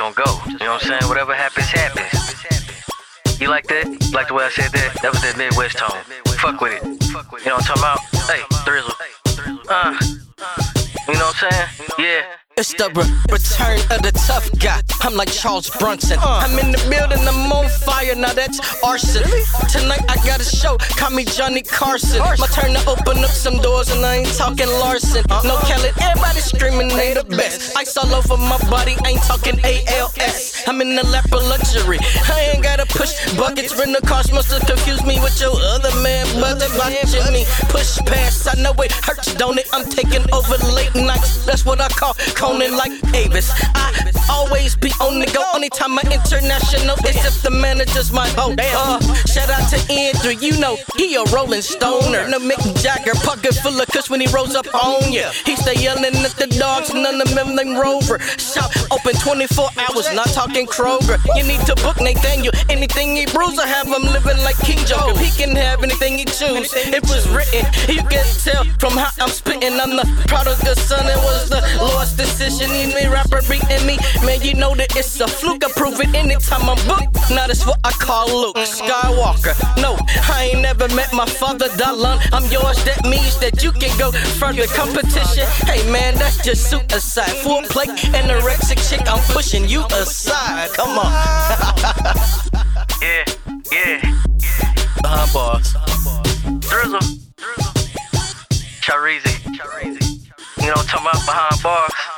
gonna go. You know what I'm saying? Whatever happens, happens. You like that? You like the way I said that? That was that Midwest tone. Fuck with it. You know what I'm talking about? Hey, Thrizzle. Uh, you know what I'm saying? Yeah. It's the re- return of the tough guy. I'm like Charles Bronson. I'm in the building, I'm fire. Now that's arson. Tonight I got a show. Call me Johnny Carson. My turn to open up some doors, and I ain't talking Larson. No Khaled, everybody screaming they the best. Ice all over my body, ain't talking ALS. I'm in the lap of luxury. I ain't gotta push buckets. Rental cars must have confused me with your other man, brother. Watching me push past. I know it hurts, don't it? I'm taking over late nights. That's what I call Conan like Avis. I be on the go. Only time I international is if the manager's my hoe. Uh, shout out to N3, you know he a rolling stoner. No Mick Jagger, pocket full of kush when he rolls up on ya. He stay yelling at the dogs, none of them named Rover. Shop open 24 hours, not talking Kroger. You need to book Nathaniel. Anything he brews, I have him living like King Joker. He can have anything he choose. It was written, you can tell from how I'm spitting. I'm the prodigal son, it was the Decision. Any rapper beating me, man, you know that it's a fluke. I prove it anytime I'm booked. Now that's what I call Luke Skywalker. No, I ain't never met my father, Dalon. I'm yours, that means that you can go further. Competition, hey man, that's just suicide. Full plate, anorexic chick, I'm pushing you aside. Come on. Yeah, yeah. Behind bars. Thrizzle. Charizy. You know what I'm talking about? Behind bars.